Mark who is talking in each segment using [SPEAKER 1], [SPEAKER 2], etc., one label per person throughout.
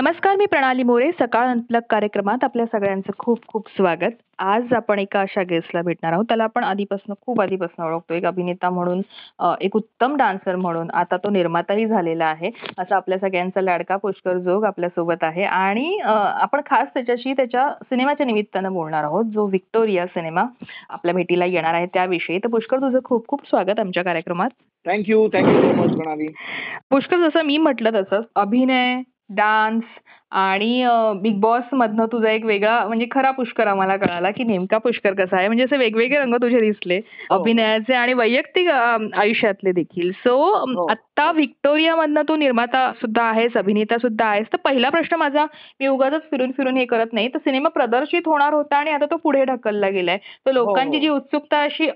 [SPEAKER 1] नमस्कार मी प्रणाली मोरे. सकाळ अंतलक कार्यक्रमात आपल्या सगळ्यांचं खूप खूप स्वागत. आज आपण एका अशा गेस्टला भेटणार आहोत. त्याला आपण आधीपासून खूप आधीपासून ओळखतो एक अभिनेता म्हणून एक उत्तम डान्सर म्हणून आता तो निर्माताही झालेला आहे. असा आपल्या सगळ्यांचा लाडका पुष्कर जोग आपल्यासोबत आहे. आणि आपण खास त्याच्याशी त्याच्या सिनेमाच्या निमित्तानं बोलणार आहोत. जो व्हिक्टोरिया सिनेमा आपल्या भेटीला येणार आहे त्याविषयी. तर पुष्कर तुझं खूप खूप स्वागत आमच्या कार्यक्रमात.
[SPEAKER 2] थँक्यू थँक्यू सो मच प्रणाली.
[SPEAKER 1] पुष्कर जसं मी म्हटलं तसंच अभिनय डान्स आणि बिग बॉस मधनं तुझा एक वेगळा म्हणजे खरा पुष्कर आम्हाला कळाला की नेमका पुष्कर कसा आहे म्हणजे असे वेगवेगळे रंग तुझे दिसले
[SPEAKER 2] हो.
[SPEAKER 1] अभिनयाचे आणि वैयक्तिक आयुष्यातले देखील सो
[SPEAKER 2] हो.
[SPEAKER 1] आता व्हिक्टोरिया मधनं तू निर्माता सुद्धा आहेस अभिनेता सुद्धा आहेस तर पहिला प्रश्न माझा मी उगाच फिरून फिरून हे करत नाही तर सिनेमा प्रदर्शित होणार होता आणि आता तो पुढे ढकलला गेलाय तर लोकांची
[SPEAKER 2] हो.
[SPEAKER 1] जी उत्सुकता अशी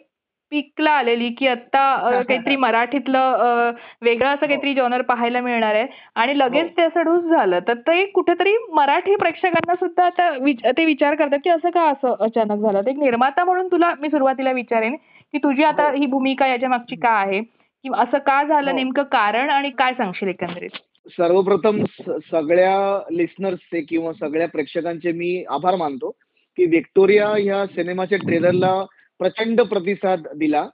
[SPEAKER 1] पीकला आलेली की आता काहीतरी मराठीतलं वेगळं असं काहीतरी जॉनर पाहायला मिळणार आहे. आणि लगेच
[SPEAKER 2] हो.
[SPEAKER 1] ते असं ढूस झालं. तर ते कुठेतरी मराठी प्रेक्षकांना सुद्धा आता ते विचार करतात की असं का असं अचानक झालं? एक निर्माता म्हणून तुला मी सुरुवातीला विचारेन की तुझी आता
[SPEAKER 2] हो.
[SPEAKER 1] ही भूमिका याच्या मागची का आहे? किंवा असं का झालं?
[SPEAKER 2] हो.
[SPEAKER 1] नेमकं कारण आणि काय सांगशील एकंदरीत?
[SPEAKER 2] सर्वप्रथम सगळ्या लिस्नर्सचे किंवा सगळ्या प्रेक्षकांचे मी आभार मानतो की व्हिक्टोरिया ह्या सिनेमाच्या ट्रेलरला प्रचंड प्रतिसाद दिला.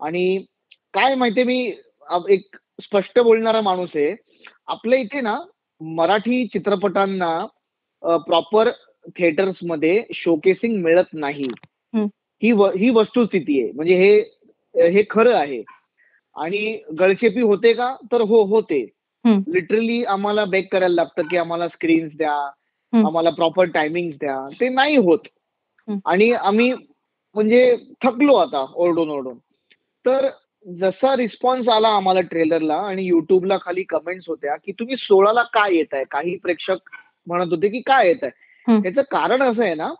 [SPEAKER 2] आणि काय माहितीये मी एक स्पष्ट बोलणारा माणूस आहे. आपल्या इथे ना मराठी चित्रपटांना प्रॉपर थिएटर्समध्ये शोकेसिंग मिळत नाही.
[SPEAKER 1] हं.
[SPEAKER 2] ही व- ही वस्तुस्थिती आहे. म्हणजे हे हे खरं आहे. आणि गळचेपी होते का? तर हो होते. लिटरली आम्हाला बेक करायला लागतं की आम्हाला स्क्रीन्स द्या. आम्हाला प्रॉपर टायमिंग द्या. ते नाही होत. आणि आम्ही म्हणजे थकलो आता ओरडून ओरडून तर जसा रिस्पॉन्स आला आम्हाला ट्रेलरला आणि युट्यूबला खाली कमेंट्स होत्या की तुम्ही सोळाला काय येत आहे काही प्रेक्षक म्हणत होते की काय येत आहे. त्याचं कारण असं आहे ना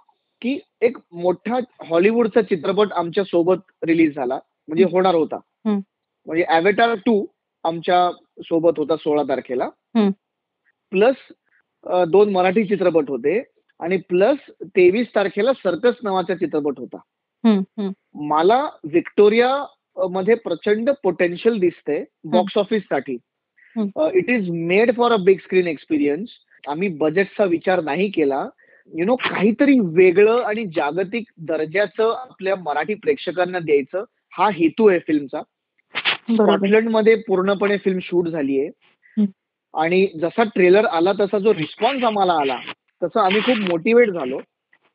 [SPEAKER 2] की एक मोठा हॉलिवूडचा चित्रपट आमच्यासोबत रिलीज झाला म्हणजे होणार होता. म्हणजे अॅव्हेटार टू आमच्यासोबत होता सोळा तारखेला. प्लस दोन मराठी चित्रपट होते आणि प्लस तेवीस तारखेला सर्कस नावाचा चित्रपट होता. मला व्हिक्टोरिया मध्ये प्रचंड पोटेन्शियल दिसते box
[SPEAKER 1] ऑफिससाठी.
[SPEAKER 2] It is made for a big screen experience आम्ही बजेटचा विचार नाही केला. यु नो काहीतरी वेगळं आणि जागतिक दर्जाचं आपल्या मराठी प्रेक्षकांना द्यायचं हा हेतू आहे फिल्मचा
[SPEAKER 1] बरोबर.
[SPEAKER 2] स्कॉटलंडमध्ये पूर्णपणे फिल्म शूट झाली आहे. आणि जसा ट्रेलर आला तसा जो रिस्पॉन्स आम्हाला आला तसं आम्ही खूप मोटिवेट झालो.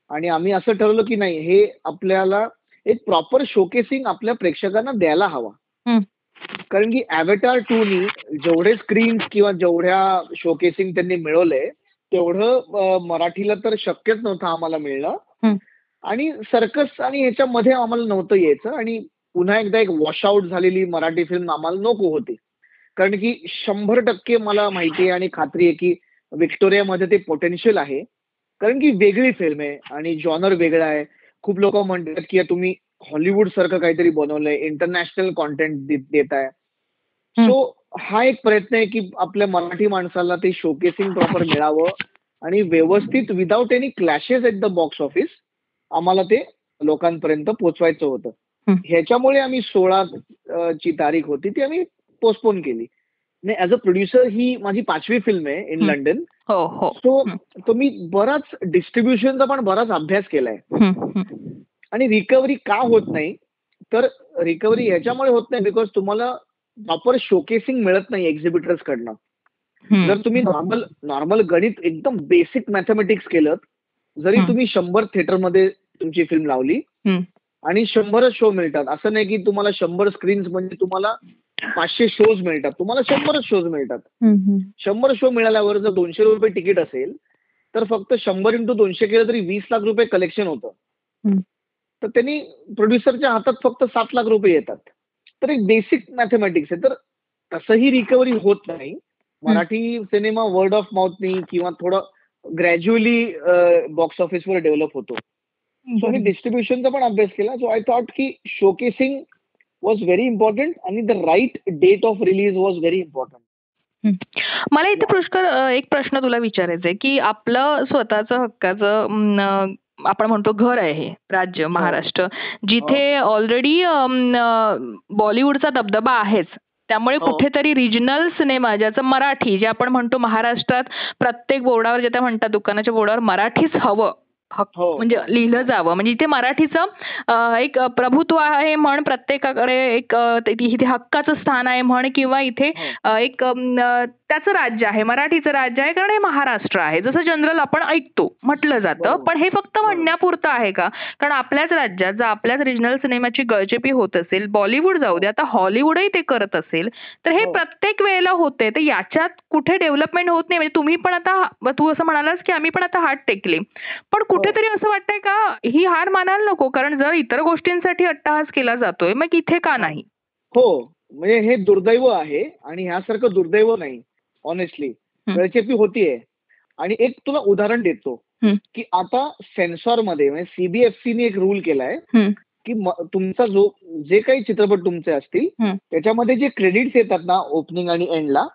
[SPEAKER 2] आणि आम्ही असं ठरवलं की नाही हे आपल्याला एक प्रॉपर शोकेसिंग आपल्या प्रेक्षकांना द्यायला हवा. कारण की अॅव्हेटार टू नी जेवढे स्क्रीन्स किंवा जेवढ्या शोकेसिंग त्यांनी मिळवले तेवढं मराठीला तर शक्यच नव्हतं आम्हाला मिळणं. आणि सर्कस आणि ह्याच्यामध्ये आम्हाला नव्हतं यायचं आणि पुन्हा एकदा एक वॉशआउट झालेली मराठी फिल्म आम्हाला नको होती कारण की शंभर टक्के मला माहिती आहे आणि खात्री आहे की व्हिक्टोरियामध्ये ते पोटेन्शियल आहे कारण की वेगळी फिल्म आहे आणि जॉनर वेगळा आहे खूप लोक म्हणतात की तुम्ही हॉलिवूड सारखं काहीतरी बनवलंय इंटरनॅशनल कॉन्टेंट देत आहे. सो हा एक प्रयत्न आहे की आपल्या मराठी माणसाला ते शोकेसिंग प्रॉपर मिळावं आणि व्यवस्थित without any clashes at the box office आम्हाला ते लोकांपर्यंत पोचवायचं होतं. ह्याच्यामुळे आम्ही सोळा ची तारीख होती ती आम्ही पोस्टपोन केली नाही ऍज अ प्रोड्युसर ही माझी पाचवी फिल्म आहे इन
[SPEAKER 1] हं.
[SPEAKER 2] लंडन
[SPEAKER 1] हो हो
[SPEAKER 2] सो
[SPEAKER 1] हं.
[SPEAKER 2] तो मी बराच डिस्ट्रीब्युशनचा पण बराच अभ्यास केलाय
[SPEAKER 1] हं, हं.
[SPEAKER 2] आणि रिकव्हरी का होत नाही तर रिकव्हरी ह्याच्यामुळे होत नाही बिकॉज तुम्हाला प्रॉपर शोकेसिंग मिळत नाही एक्झिबिटर्स कडनं
[SPEAKER 1] हं.
[SPEAKER 2] जर तुम्ही नॉर्मल नॉर्मल गणित एकदम बेसिक मॅथमॅटिक्स केलं जरी
[SPEAKER 1] हं.
[SPEAKER 2] तुम्ही शंभर थिएटरमध्ये तुमची फिल्म लावली
[SPEAKER 1] हं.
[SPEAKER 2] आणि शंभरच शो मिळतात असं नाही की तुम्हाला शंभर स्क्रीन्स म्हणजे तुम्हाला पाचशे शोज मिळतात. तुम्हाला शंभरच शोज मिळतात. शंभर शो मिळाल्यावर जर दोनशे रुपये तिकीट असेल तर फक्त शंभर इंटू दोनशे केलं तरी वीस लाख रुपये कलेक्शन होतं.
[SPEAKER 1] हं.
[SPEAKER 2] तर त्यांनी प्रोड्युसरच्या हातात फक्त सात लाख रुपये येतात. तर एक बेसिक मॅथमॅटिक्स आहे. तर तसंही रिकव्हरी होत नाही. मराठी सिनेमा वर्ड ऑफ माउथनी किंवा थोडं ग्रॅज्युअली बॉक्स ऑफिसवर डेव्हलप होतो. सो मी डिस्ट्रीब्युशनचा पण अभ्यास केला. सो आय थॉट की शोकेसिंग वॉज व्हेरी इम्पॉर्टंट आणि the right date of release was very important
[SPEAKER 1] मला इथे पुष्कर एक प्रश्न तुला विचारायचा आहे की आपलं स्वतःचं हक्काचं आपण म्हणतो घर आहे हे राज्य महाराष्ट्र जिथे ऑलरेडी बॉलिवूडचा दबदबा आहेच त्यामुळे
[SPEAKER 2] हो.
[SPEAKER 1] कुठेतरी रिजनल सिनेमा ज्याचं मराठी जे आपण म्हणतो महाराष्ट्रात प्रत्येक बोर्डावर जे त्या म्हणतात दुकानाच्या बोर्डावर मराठीच हवं
[SPEAKER 2] हो.
[SPEAKER 1] म्हणजे लिहिलं जावं म्हणजे इथे मराठीचं अ, एक प्रभुत्व आहे म्हण प्रत्येकाकडे एक हक्काचं स्थान आहे म्हण किंवा इथे
[SPEAKER 2] हो.
[SPEAKER 1] एक त्याचं राज्य आहे मराठीचं राज्य आहे कारण हे महाराष्ट्र आहे. जसं जनरल आपण ऐकतो म्हटलं जातं. पण हे फक्त म्हणण्यापुरतं आहे का? कारण आपल्याच राज्यात जर आपल्याच रिजनल सिनेमाची गळचेपी होत असेल बॉलिवूड जाऊ दे आता हॉलिवूडही ते करत असेल तर हे
[SPEAKER 2] हो.
[SPEAKER 1] प्रत्येक वेळेला होते तर याच्यात कुठे डेव्हलपमेंट होत नाही. म्हणजे तुम्ही पण आता तू असं म्हणालास की आम्ही पण आता हात टेकले. पण कुठेतरी असं वाटतंय का ही हार मानायला नको कारण जर इतर गोष्टींसाठी अट्टहास केला जातोय मग इथे का नाही?
[SPEAKER 2] हो. म्हणजे हे दुर्दैव आहे आणि ह्यासारखं दुर्दैव नाही. ऑनेस्टली. गळचेपी होतीये. आणि एक तुला उदाहरण देतो. की आता सेन्सॉरमध्ये म्हणजे सीबीएफसीने एक रूल केलाय की तुमचा जो जे काही चित्रपट तुमचे असतील. त्याच्यामध्ये जे क्रेडिट्स येतात ना ओपनिंग आणि एंडला.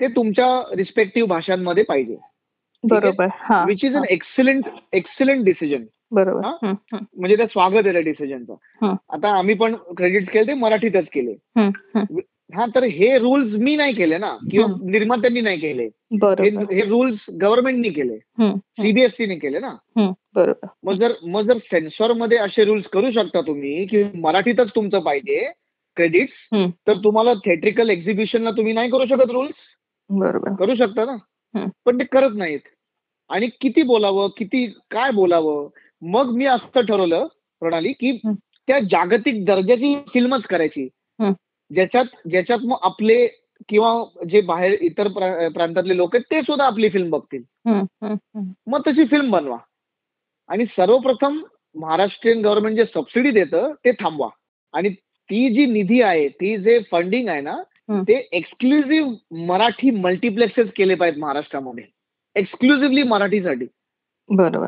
[SPEAKER 2] ते तुमच्या रिस्पेक्टिव्ह भाषांमध्ये पाहिजे.
[SPEAKER 1] बरोबर. हा.
[SPEAKER 2] Which is an excellent excellent decision
[SPEAKER 1] बरोबर.
[SPEAKER 2] म्हणजे त्या स्वागत आहे त्या डिसिजनचं. आता आम्ही पण क्रेडिट्स केले ते मराठीतच केले.
[SPEAKER 1] हं,
[SPEAKER 2] तर हे रुल्स मी नाही केले ना. किंवा. निर्मात्यांनी नाही केले. हे रुल्स गव्हर्नमेंटनी केले. सीबीएसईने केले ना. मग जर मग जर सेन्सॉरमध्ये असे रुल्स करू शकता तुम्ही की मराठीतच तुमचं पाहिजे क्रेडिट्स
[SPEAKER 1] हं,
[SPEAKER 2] तर तुम्हाला थिएट्रिकल एक्झिबिशनला तुम्ही नाही करू शकत रुल्स
[SPEAKER 1] बरोबर.
[SPEAKER 2] करू शकता ना. पण ते करत नाहीत. आणि किती बोलावं किती काय बोलावं? मग मी असं ठरवलं प्रणाली की. त्या जागतिक दर्जाची फिल्मच करायची. ज्याच्यात ज्याच्यात मग आपले किंवा जे बाहेर इतर प्रा- प्रांतातले लोक आहेत ते सुद्धा आपली फिल्म बघतील. मग तशी फिल्म बनवा. आणि सर्वप्रथम महाराष्ट्रीयन गव्हर्नमेंट जे सबसिडी देतं ते थांबवा. आणि ती जी निधी आहे ती जे फंडिंग आहे ना. ते एक्सक्लुझिव्ह मराठी मल्टिप्लेक्सेस केले पाहिजेत महाराष्ट्रामध्ये. एक्सक्लुझिव्हली मराठीसाठी.
[SPEAKER 1] बरोबर.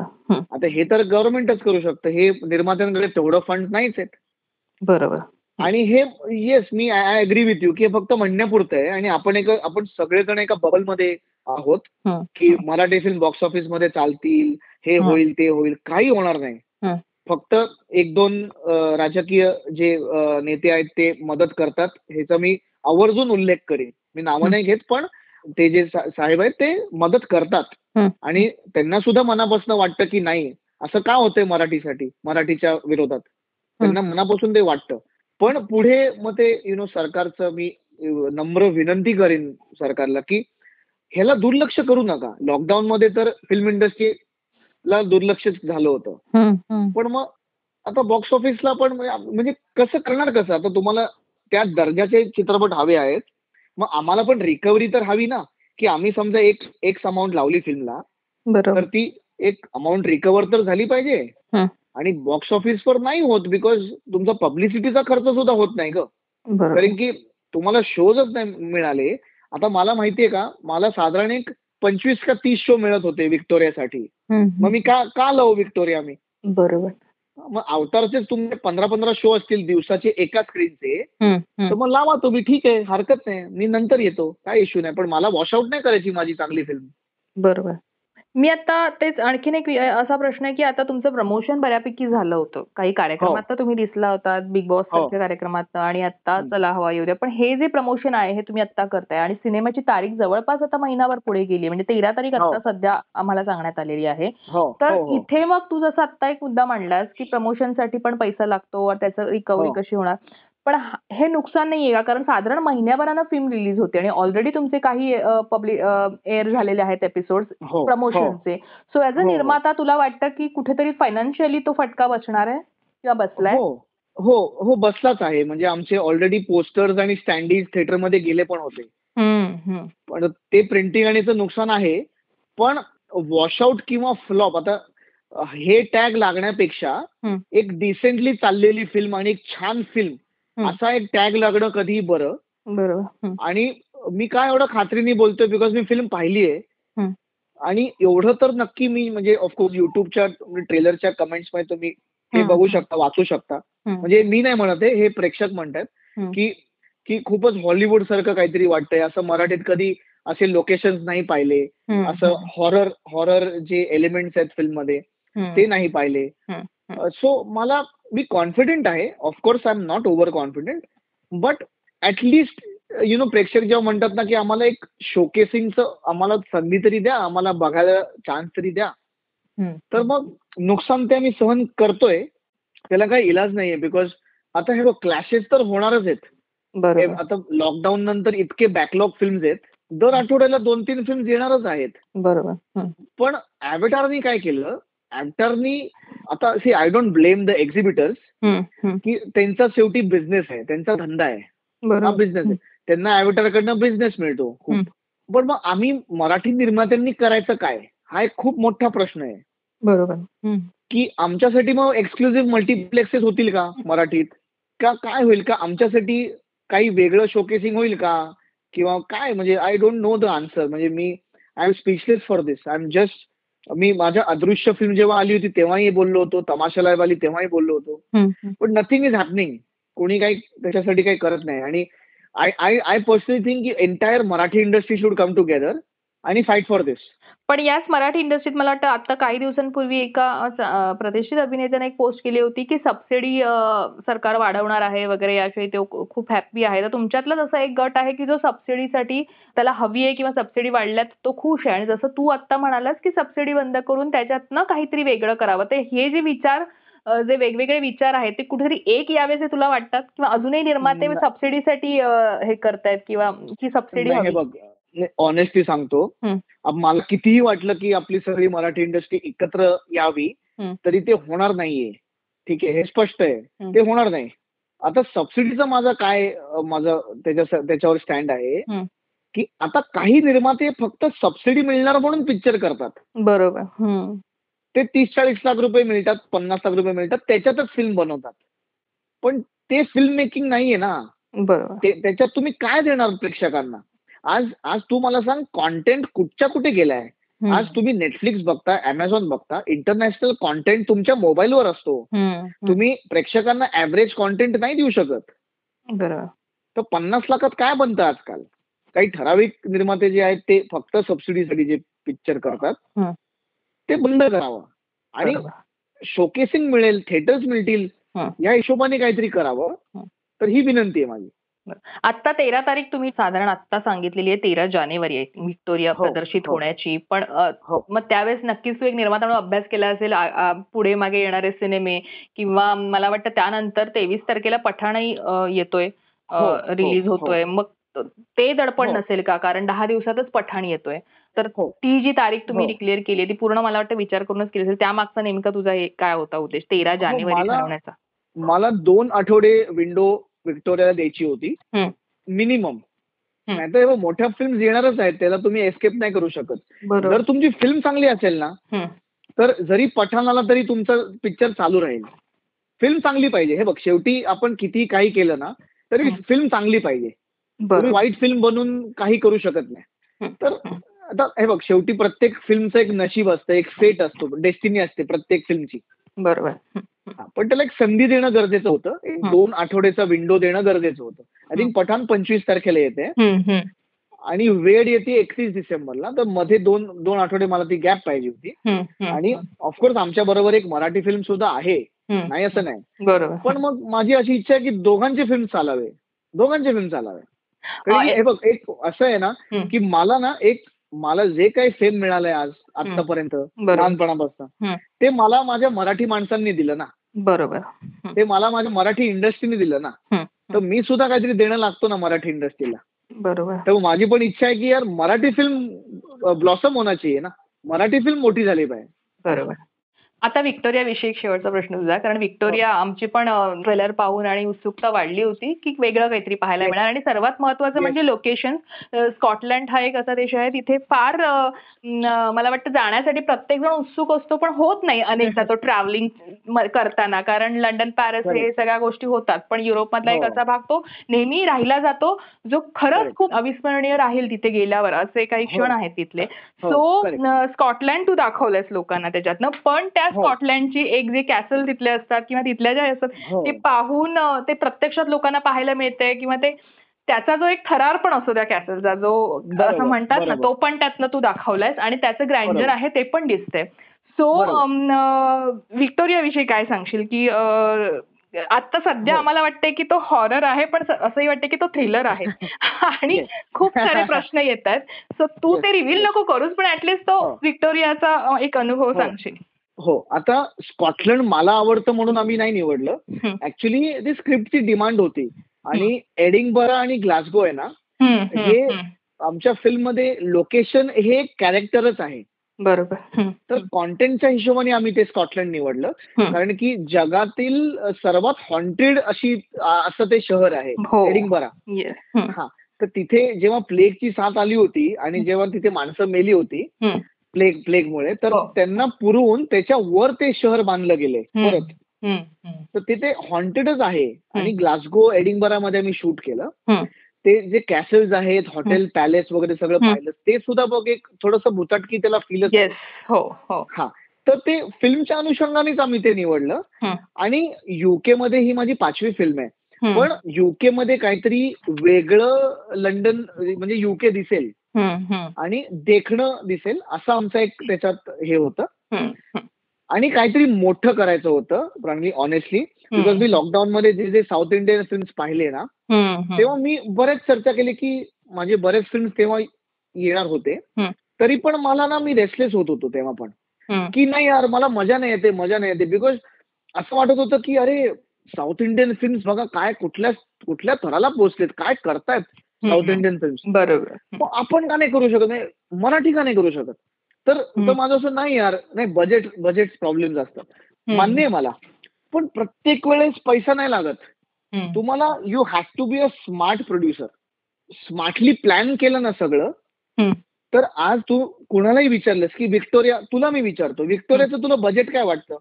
[SPEAKER 2] आता हे तर गव्हर्नमेंटच करू शकतं. हे निर्मात्यांकडे तेवढं फंड नाहीच आहेत.
[SPEAKER 1] बरोबर.
[SPEAKER 2] आणि हे येस मी आय अग्री विथ यू की हे फक्त म्हणण्यापुरतं आहे. आणि आपण एक आपण सगळेजण एका बबलमध्ये आहोत की मराठी फिल्म बॉक्स ऑफिसमध्ये चालतील हे. होईल ते होईल काही होणार नाही. फक्त एक दोन राजकीय जे नेते आहेत ते मदत करतात ह्याचा मी आवर्जून उल्लेख करेन. मी नावं. नाही घेत पण ते जे साहेब आहेत ते मदत करतात. आणि त्यांना सुद्धा मनापासून वाटतं की नाही असं का होतंय मराठीसाठी मराठीच्या विरोधात? त्यांना मनापासून ते वाटतं. पण पुढे मग ते यु नो सरकारचं मी नम्र विनंती करेन सरकारला की ह्याला दुर्लक्ष करू नका. लॉकडाऊन मध्ये तर फिल्म इंडस्ट्रीला दुर्लक्ष झालं होतं. पण मग आता बॉक्स ऑफिसला पण म्हणजे म्हणजे कसं करणार कसं? आता तुम्हाला त्या दर्जाचे चित्रपट हवे आहेत. मग आम्हाला पण रिकव्हरी तर हवी ना. की आम्ही समजा एक एक अमाऊंट लावली फिल्मला तर ती एक अमाऊंट रिकव्हर तर झाली पाहिजे. आणि बॉक्स ऑफिसवर नाही होत बिकॉज तुमचा पब्लिसिटीचा खर्च सुद्धा होत नाही ग. कारण की तुम्हाला शोजच नाही मिळाले. आता मला माहितीये का मला साधारण एक पंचवीस का तीस शो मिळत होते विक्टोरियासाठी. मग मी का का लावू विक्टोरिया मी?
[SPEAKER 1] बरोबर.
[SPEAKER 2] मग अवतारचे तुमचे पंधरा पंधरा शो असतील दिवसाचे एका स्क्रीनचे तर. मग लावा तुम्ही ठीक आहे हरकत नाही. मी नंतर येतो. काय इश्यू नाही. पण मला वॉशआउट नाही करायची माझी चांगली फिल्म
[SPEAKER 1] बरोबर. मी आता तेच आणखीन एक असा प्रश्न आहे की आता तुमचं प्रमोशन बऱ्यापैकी झालं होतं काही कार्यक्रमात तर तुम्ही दिसला होता बिग बॉस
[SPEAKER 2] हो.
[SPEAKER 1] सारख्या कार्यक्रमात आणि आता
[SPEAKER 2] हं.
[SPEAKER 1] चला हवा येऊ द्या पण हे जे प्रमोशन आहे हे तुम्ही आता करताय आणि सिनेमाची तारीख जवळपास आता महिनाभर पुढे गेली म्हणजे तेरा तारीख
[SPEAKER 2] हो.
[SPEAKER 1] आता सध्या आम्हाला सांगण्यात आलेली आहे
[SPEAKER 2] हो
[SPEAKER 1] तर
[SPEAKER 2] हो, हो.
[SPEAKER 1] इथे मग तू जसं आता एक मुद्दा मांडलास की प्रमोशनसाठी पण पैसा लागतो त्याचं रिकव्हरी
[SPEAKER 2] हो.
[SPEAKER 1] कशी होणार पण हा- नुकसान नाहीये का कारण साधारण महिन्याभरानं फिल्म रिलीज होते आणि ऑलरेडी तुमचे काही पब्लिक एअर झालेले आहेत एपिसोड
[SPEAKER 2] हो.
[SPEAKER 1] प्रमोशनचे सो ऍज अ
[SPEAKER 2] हो, हो.
[SPEAKER 1] निर्माता तुला वाटतं की कुठेतरी फायनान्शियली तो फटका बसणार आहे किंवा बसलाय
[SPEAKER 2] हो हो हो बसलाच आहे म्हणजे आमचे ऑलरेडी पोस्टर्स आणि स्टँडीज थिएटरमध्ये गेले पण होते. पण ते प्रिंटिंग आणि नुकसान आहे पण वॉशआउट किंवा फ्लॉप आता हे टॅग लागण्यापेक्षा. एक डिसेंटली चाललेली फिल्म आणि एक छान फिल्म. असा एक टॅग लागणं कधीही बरं
[SPEAKER 1] बरोबर.
[SPEAKER 2] आणि मी काय एवढं खात्रीने बोलतोय बिकॉज मी फिल्म पाहिली आहे. आणि एवढं तर नक्की मी म्हणजे ऑफकोर्स युट्यूबच्या ट्रेलरच्या कमेंट्समध्ये तुम्ही हे बघू. शकता वाचू शकता. म्हणजे मी नाही म्हणत आहे हे प्रेक्षक म्हणतात. की की खूपच हॉलिवूड सारखं काहीतरी वाटतंय असं मराठीत कधी असे लोकेशन नाही पाहिले असं. हॉरर हॉरर जे एलिमेंट्स आहेत
[SPEAKER 1] फिल्ममध्ये.
[SPEAKER 2] ते नाही पाहिले. सो मला मी कॉन्फिडेंट आहे. Of course I am not over confident but at least you know प्रेक्षक जेव्हा म्हणतात ना की आम्हाला एक शोकेसिंगचं आम्हाला संधी तरी द्या आम्हाला बघायला चान्स तरी द्या. तर मग नुकसान ते आम्ही सहन करतोय. त्याला काही इलाज नाहीये बिकॉज आता हे क्लॅशेस तर होणारच आहेत. आता लॉकडाऊन नंतर इतके बॅकलॉग फिल्म्स आहेत. दर आठवड्याला दोन तीन फिल्म येणारच आहेत.
[SPEAKER 1] बरोबर.
[SPEAKER 2] पण ॲव्हेटारनी काय केलं? ॲव्हेटारनी आता see I don't blame the exhibitors. की त्यांचा शेवटी बिझनेस आहे त्यांचा धंदा आहे. हा बिझनेस आहे. त्यांना ॲव्हेटारकडनं बिझनेस मिळतो खूप. पण मग आम्ही मराठी निर्मात्यांनी करायचं काय? हा एक खूप मोठा प्रश्न आहे.
[SPEAKER 1] बरोबर.
[SPEAKER 2] की आमच्यासाठी मग एक्सक्लुझिव्ह मल्टिप्लेक्सेस होतील का मराठीत? का काय होईल? का आमच्यासाठी काही वेगळं शोकेसिंग होईल का? किंवा काय? म्हणजे I don't know the answer म्हणजे मी I am speechless for this I am just मी माझ्या अदृश्य फिल्म जेव्हा आली होती तेव्हाही बोललो होतो तमाशा लाईव्ह आली तेव्हाही बोललो होतो. पण नथिंग इज हॅपनिंग कोणी काही त्याच्यासाठी काही करत नाही. आणि I I I personally think की entire Marathi industry should come together आणि फाईट फॉर दिस
[SPEAKER 1] पण याच मराठी इंडस्ट्रीत मला वाटतं आता काही दिवसांपूर्वी एका प्रतिष्ठित अभिनेत्याने एक पोस्ट केली होती की सबसिडी सरकार वाढवणार आहे वगैरे याशिवाय तो खूप हॅप्पी आहे. तर तुमच्यातलाच असा एक गट आहे की जो सबसिडीसाठी त्याला हवी आहे किंवा सबसिडी वाढल्यात तो खुश आहे. आणि जसं तू आता म्हणालास की सबसिडी बंद करून त्याच्यातनं काहीतरी वेगळं करावं. तर हे जे विचार जे वेगवेगळे विचार आहेत ते कुठेतरी एक यावेसे तुला वाटतात? किंवा अजूनही निर्माते सबसिडीसाठी हे करतायत किंवा की सबसिडी हवी?
[SPEAKER 2] ऑनेस्टली सांगतो. अब मला कितीही वाटलं की आपली सगळी मराठी इंडस्ट्री एकत्र यावी. तरी ते होणार नाहीये. ठीक आहे हे स्पष्ट आहे. ते होणार नाही. आता सबसिडीचं माझं काय माझं त्याच्या त्याच्यावर स्टँड आहे. की आता काही निर्माते फक्त सबसिडी मिळणार म्हणून पिक्चर करतात.
[SPEAKER 1] बरोबर.
[SPEAKER 2] ते तीस चाळीस लाख रुपये मिळतात पन्नास लाख रुपये मिळतात त्याच्यातच फिल्म बनवतात. पण ते फिल्म मेकिंग नाहीये ना.
[SPEAKER 1] बरोबर.
[SPEAKER 2] त्याच्यात तुम्ही काय देणार प्रेक्षकांना? आज आज तू मला सांग कॉन्टेंट कुठच्या कुठे गेलाय. आज तुम्ही नेटफ्लिक्स बघता अमेझॉन बघता इंटरनॅशनल कॉन्टेंट तुमच्या मोबाईलवर असतो. तुम्ही प्रेक्षकांना ऍव्हरेज कॉन्टेंट नाही देऊ शकत
[SPEAKER 1] बरोबर
[SPEAKER 2] तर पन्नास लाखात काय बनतं आजकाल काही ठराविक निर्माते जे आहेत ते फक्त सबसिडीसाठी जे पिक्चर करतात. ते बंद करावं आणि. शोकेसिंग मिळेल थिएटर्स मिळतील. या हिशोबाने काहीतरी करावं. तर ही विनंती आहे माझी
[SPEAKER 1] आता तेरा तारीख तुम्ही साधारण आता सांगितलेली आहे तेरा जानेवारी आहे व्हिक्टोरिया
[SPEAKER 2] हो,
[SPEAKER 1] प्रदर्शित
[SPEAKER 2] हो.
[SPEAKER 1] होण्याची पण अ,
[SPEAKER 2] हो.
[SPEAKER 1] मग त्यावेळेस नक्कीच तू एक निर्माता म्हणून अभ्यास केला असेल आ- आ, पुढे मागे येणारे सिनेमे किंवा मला वाटतं त्यानंतर तेवीस तारखेला पठाणही अ, येतोय
[SPEAKER 2] हो, हो,
[SPEAKER 1] रिलीज
[SPEAKER 2] हो.
[SPEAKER 1] होतोय मग त- ते दडपण
[SPEAKER 2] हो.
[SPEAKER 1] नसेल का कारण दहा दिवसातच पठाण येतोय तर
[SPEAKER 2] हो.
[SPEAKER 1] ती जी तारीख तुम्ही
[SPEAKER 2] हो.
[SPEAKER 1] डिक्लेअर केली ती पूर्ण मला वाटतं विचार करूनच केली असेल त्यामागचा नेमका तुझा हे काय होता उद्देश तेरा जानेवारी
[SPEAKER 2] मला-
[SPEAKER 1] ठरवण्याचा
[SPEAKER 2] मला दोन आठवडे विंडो व्हिक्टोरियाला द्यायची होती. मिनिमम. नाहीतर मोठ्या फिल्म येणारच आहेत त्याला तुम्ही एस्केप नाही करू शकत जर तुमची फिल्म चांगली असेल ना. तर जरी पठाण आला तरी तुमचं पिक्चर चालू राहील फिल्म चांगली पाहिजे हे बघ शेवटी आपण किती काही केलं ना तरी. फिल्म चांगली पाहिजे वाईट फिल्म बनवून काही करू शकत नाही. तर. आता हे बघ शेवटी प्रत्येक फिल्मचं एक नशीब असतं एक फेट असतो डेस्टिनी असते प्रत्येक फिल्मची
[SPEAKER 1] बरोबर
[SPEAKER 2] पण त्याला एक संधी देणं गरजेचं होतं एक. दोन आठवड्याचा विंडो देणं गरजेचं होतं आय. थिंक पठाण पंचवीस तारखेला येते. आणि वेळ येते एकतीस डिसेंबरला तर मध्ये दोन दोन आठवडे मला ती गॅप पाहिजे होती. आणि ऑफकोर्स आमच्या बरोबर एक मराठी फिल्म सुद्धा आहे. नाही असं नाही
[SPEAKER 1] बरोबर
[SPEAKER 2] पण मग माझी अशी इच्छा आहे की दोघांचे फिल्म चालावे दोघांचे फिल्म चालावे हे बघ एक असं आहे ना. की मला ना एक मला जे काही फेम मिळालंय आज आतापर्यंत लहानपणापासून. ते मला माझ्या मराठी माणसांनी दिलं ना.
[SPEAKER 1] बरोबर.
[SPEAKER 2] ते मला माझ्या मराठी इंडस्ट्रीने दिलं ना. तर मी सुद्धा काहीतरी देणं लागतो ना मराठी इंडस्ट्रीला
[SPEAKER 1] बरोबर.
[SPEAKER 2] तर माझी पण इच्छा आहे की यार मराठी फिल्म ब्लॉसम होना चाहिए ना. मराठी फिल्म मोठी झाली पाहिजे.
[SPEAKER 1] बरोबर. आता विक्टोरिया विषयी शेवटचा प्रश्न तुझा कारण विक्टोरिया आमची पण ट्रेलर पाहून आणि उत्सुकता वाढली होती की वेगळं काहीतरी पाहायला. मिळणार आणि सर्वात महत्वाचं. म्हणजे लोकेशन स्कॉटलंड हा एक असा देश आहे तिथे फार मला वाटतं जाण्यासाठी प्रत्येक जण उत्सुक असतो पण होत नाही अनेकदा तो ट्रॅव्हलिंग करताना कारण लंडन पॅरिस हे. सगळ्या गोष्टी होतात पण युरोपमधला एक
[SPEAKER 2] हो.
[SPEAKER 1] असा भाग तो नेहमी राहिला जातो जो खरंच. खूप अविस्मरणीय राहील तिथे गेल्यावर असे काही
[SPEAKER 2] हो.
[SPEAKER 1] क्षण आहेत तिथले
[SPEAKER 2] हो,
[SPEAKER 1] सो. स्कॉटलँड तू दाखवलंयस लोकांना त्याच्यातनं पण त्या
[SPEAKER 2] हो.
[SPEAKER 1] स्कॉटलँडची एक जे कॅसल तिथले असतात किंवा तिथल्या ज्या असतात
[SPEAKER 2] हो.
[SPEAKER 1] ते पाहून ते प्रत्यक्षात लोकांना पाहायला मिळतंय किंवा ते त्याचा जो एक थरार पण असतो त्या कॅसलचा जो असं म्हणतात ना. तो पण त्यातनं तू दाखवलायस आणि त्याचं ग्रँडर. आहे ते पण दिसतंय सो
[SPEAKER 2] बरोबर.
[SPEAKER 1] व्हिक्टोरिया विषयी काय सांगशील की आता सध्या
[SPEAKER 2] हो.
[SPEAKER 1] आम्हाला वाटतंय की तो हॉरर आहे पण असंही वाटतंय की तो थ्रिलर आहे आणि. खूप सारे प्रश्न येत आहेत सो तू ते रिव्हील. नको करूस पण ऍटलीस्ट तो
[SPEAKER 2] हो.
[SPEAKER 1] व्हिक्टोरियाचा अ, एक अनुभव
[SPEAKER 2] हो.
[SPEAKER 1] सांगशील
[SPEAKER 2] हो आता स्कॉटलंड मला आवडतं म्हणून आम्ही नाही निवडलं. ऍक्च्युली ती स्क्रिप्टची डिमांड होती. आणि एडिंगबरा आणि ग्लासगो आहे ना हे. आमच्या फिल्ममध्ये लोकेशन हे कॅरेक्टरच आहे.
[SPEAKER 1] बरोबर.
[SPEAKER 2] तर कॉन्टेंटच्या हिशोबाने आम्ही ते स्कॉटलंड निवडलं. कारण की जगातील सर्वात हॉन्टेड अशी असं ते शहर आहे
[SPEAKER 1] हो.
[SPEAKER 2] एडिंगबरा.
[SPEAKER 1] हम्म,
[SPEAKER 2] हा. तर तिथे जेव्हा प्लेगची साथ आली होती आणि जेव्हा तिथे माणसं मेली होती प्लेग प्लेगमुळे तर
[SPEAKER 1] हो.
[SPEAKER 2] त्यांना पुरवून त्याच्या वर ते शहर बांधलं गेले. परत. तर तिथे हॉन्टेडच आहे. आणि ग्लासगो एडिंगबरामध्ये मी शूट केलं. ते जे कॅसल्स आहेत हॉटेल पॅलेस वगैरे सगळं. पाहिलं ते सुद्धा बघ एक थोडस भुताटकी त्याला फीलच.
[SPEAKER 1] हो हो.
[SPEAKER 2] हा. तर ते फिल्मच्या अनुषंगानेच आम्ही ते निवडलं. आणि युके मध्ये ही माझी पाचवी फिल्म आहे. पण युके मध्ये काहीतरी वेगळं लंडन म्हणजे युके दिसेल. आणि देखणं दिसेल असं आमचं एक त्याच्यात हे होतं. आणि काहीतरी मोठं करायचं होतं प्राणली ऑनेस्टली बिकॉज मी लॉकडाऊन मध्ये जे जे साऊथ इंडियन फिल्म्स पाहिले ना. तेव्हा मी बरेच चर्चा केली की माझे बरेच फिल्म तेव्हा येणार होते. तरी पण मला ना मी रेस्टलेस होत होतो तेव्हा पण. की नाही यार मला मजा नाही येते मजा नाही येते बिकॉज असं वाटत होतं की अरे साऊथ इंडियन फिल्म्स बघा काय कुठल्या कुठल्या थराला पोहोचलेत काय करतायत? साऊथ. Indian films.
[SPEAKER 1] बरोबर.
[SPEAKER 2] आपण का नाही करू शकत? नाही मराठी का नाही करू शकत? तर माझं असं नाही यार. नाही बजेट बजेट प्रॉब्लेम असतात. मान्य आहे मला. पण प्रत्येक वेळेस पैसा नाही लागत. तुम्हाला you have to be a smart producer smartly plan केलं ना सगळं. तर आज तू कुणालाही विचारलंस की विक्टोरिया तुला मी विचारतो. विक्टोरियाचं तुला बजेट काय वाटतं?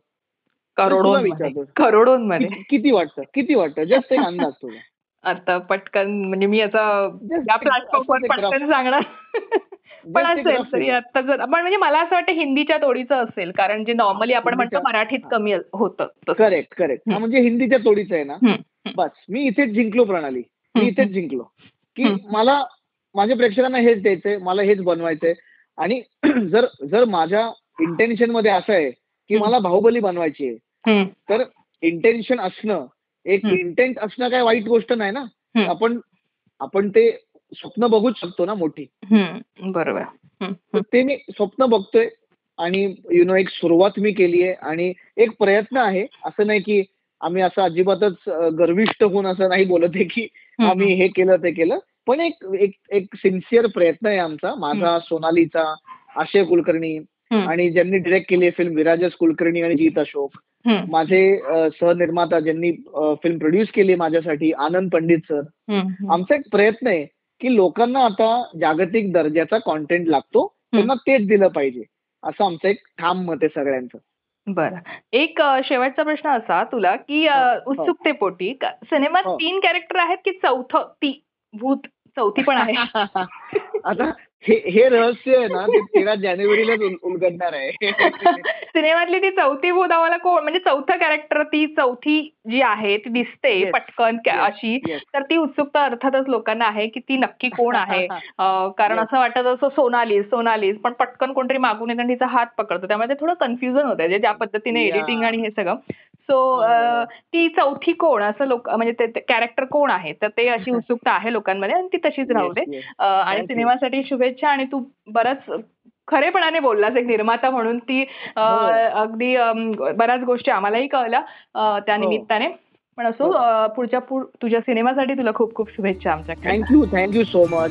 [SPEAKER 1] करोडोंमध्ये
[SPEAKER 2] विचारतो.
[SPEAKER 1] करोडोंमध्ये.
[SPEAKER 2] कि- किती वाटतं? किती वाटतं? जस्ट एक अंदाज तुला
[SPEAKER 1] आता पटकन म्हणजे मी
[SPEAKER 2] Just
[SPEAKER 1] या प्लॅटफॉर्मवर पटकन सांगणार पण असेल तरी. आता जर पण म्हणजे मला असं वाटतं हिंदीच्या तोडीचं असेल कारण जे नॉर्मली आपण म्हणतो मराठीत. कमी होतं.
[SPEAKER 2] Correct correct. म्हणजे हिंदीच्या तोडीचं आहे ना बस मी इथेच जिंकलो प्रणाली मी इथेच जिंकलो की. मला माझ्या प्रेक्षकांना हेच द्यायचंय मला हेच बनवायचंय आणि जर जर माझ्या इंटेन्शनमध्ये असं आहे की. मला बाहुबली बनवायची आहे तर इंटेन्शन असणं एक. इंटेंट असणं काय वाईट गोष्ट नाही ना. आपण आपण ते स्वप्न बघूच शकतो ना मोठी.
[SPEAKER 1] बरोबर.
[SPEAKER 2] ते मी स्वप्न बघतोय आणि यु नो एक सुरुवात मी केली आहे आणि एक प्रयत्न आहे. असं नाही की आम्ही असं अजिबातच अं, गर्विष्ठ होऊन असं नाही बोलत आहे की. आम्ही हे केलं ते केलं. पण एक एक एक सिन्सिअर प्रयत्न आहे आमचा. माझा सोनालीचा आशय कुलकर्णी आणि ज्यांनी डिरेक्ट केली फिल्म विराजस कुलकर्णी आणि जीत अशोक माझे सहनिर्माता ज्यांनी फिल्म प्रोड्यूस केली माझ्यासाठी आनंद पंडित सर. आमचा एक प्रयत्न आहे की लोकांना आता जागतिक दर्जाचा कॉन्टेंट लागतो त्यांना तेच दिलं पाहिजे. असं आमचं एक ठाम मत आहे सगळ्यांचं.
[SPEAKER 1] बरं. एक शेवटचा प्रश्न असा तुला की
[SPEAKER 2] हो, हो.
[SPEAKER 1] उत्सुकतेपोटी सिनेमात
[SPEAKER 2] हो.
[SPEAKER 1] तीन कॅरेक्टर आहेत की चौथं ती भूत चौथी पण आहे?
[SPEAKER 2] आता हे रहस्य आहे ना ते तेरा जानेवारीलाच उल- उलगडणार आहे
[SPEAKER 1] सिनेमातली ती चौथी भूत आम्हाला कोण म्हणजे चौथं कॅरेक्टर ती चौथी जी आहे ती दिसते. पटकन. अशी. तर ती उत्सुकता अर्थातच लोकांना आहे की ती नक्की कोण आहे कारण. असं वाटत असं सोनालीस सोनालीस पण पटकन कोणतरी मागून येतं तिचा हात पकडतो त्यामुळे ते थोडं कन्फ्युजन होतं ज्या पद्धतीने. एडिटिंग आणि हे सगळं सो
[SPEAKER 2] हो.
[SPEAKER 1] ती चौथी कोण? असं लोक म्हणजे ते कॅरेक्टर कोण आहे? तर ते अशी उत्सुकता आहे लोकांमध्ये आणि ती तशीच राहू दे. आणि. सिनेमासाठी शुभेच्छा आणि तू बराच खरेपणाने बोललास एक निर्माता म्हणून. ती
[SPEAKER 2] हो.
[SPEAKER 1] अगदी बऱ्याच गोष्टी आम्हालाही कळल्या त्या
[SPEAKER 2] हो.
[SPEAKER 1] निमित्ताने. पण असो पुढच्या पुढ तुझ्या सिनेमासाठी तुला खूप खूप शुभेच्छा आमच्याकडे.
[SPEAKER 2] Thank you thank you so much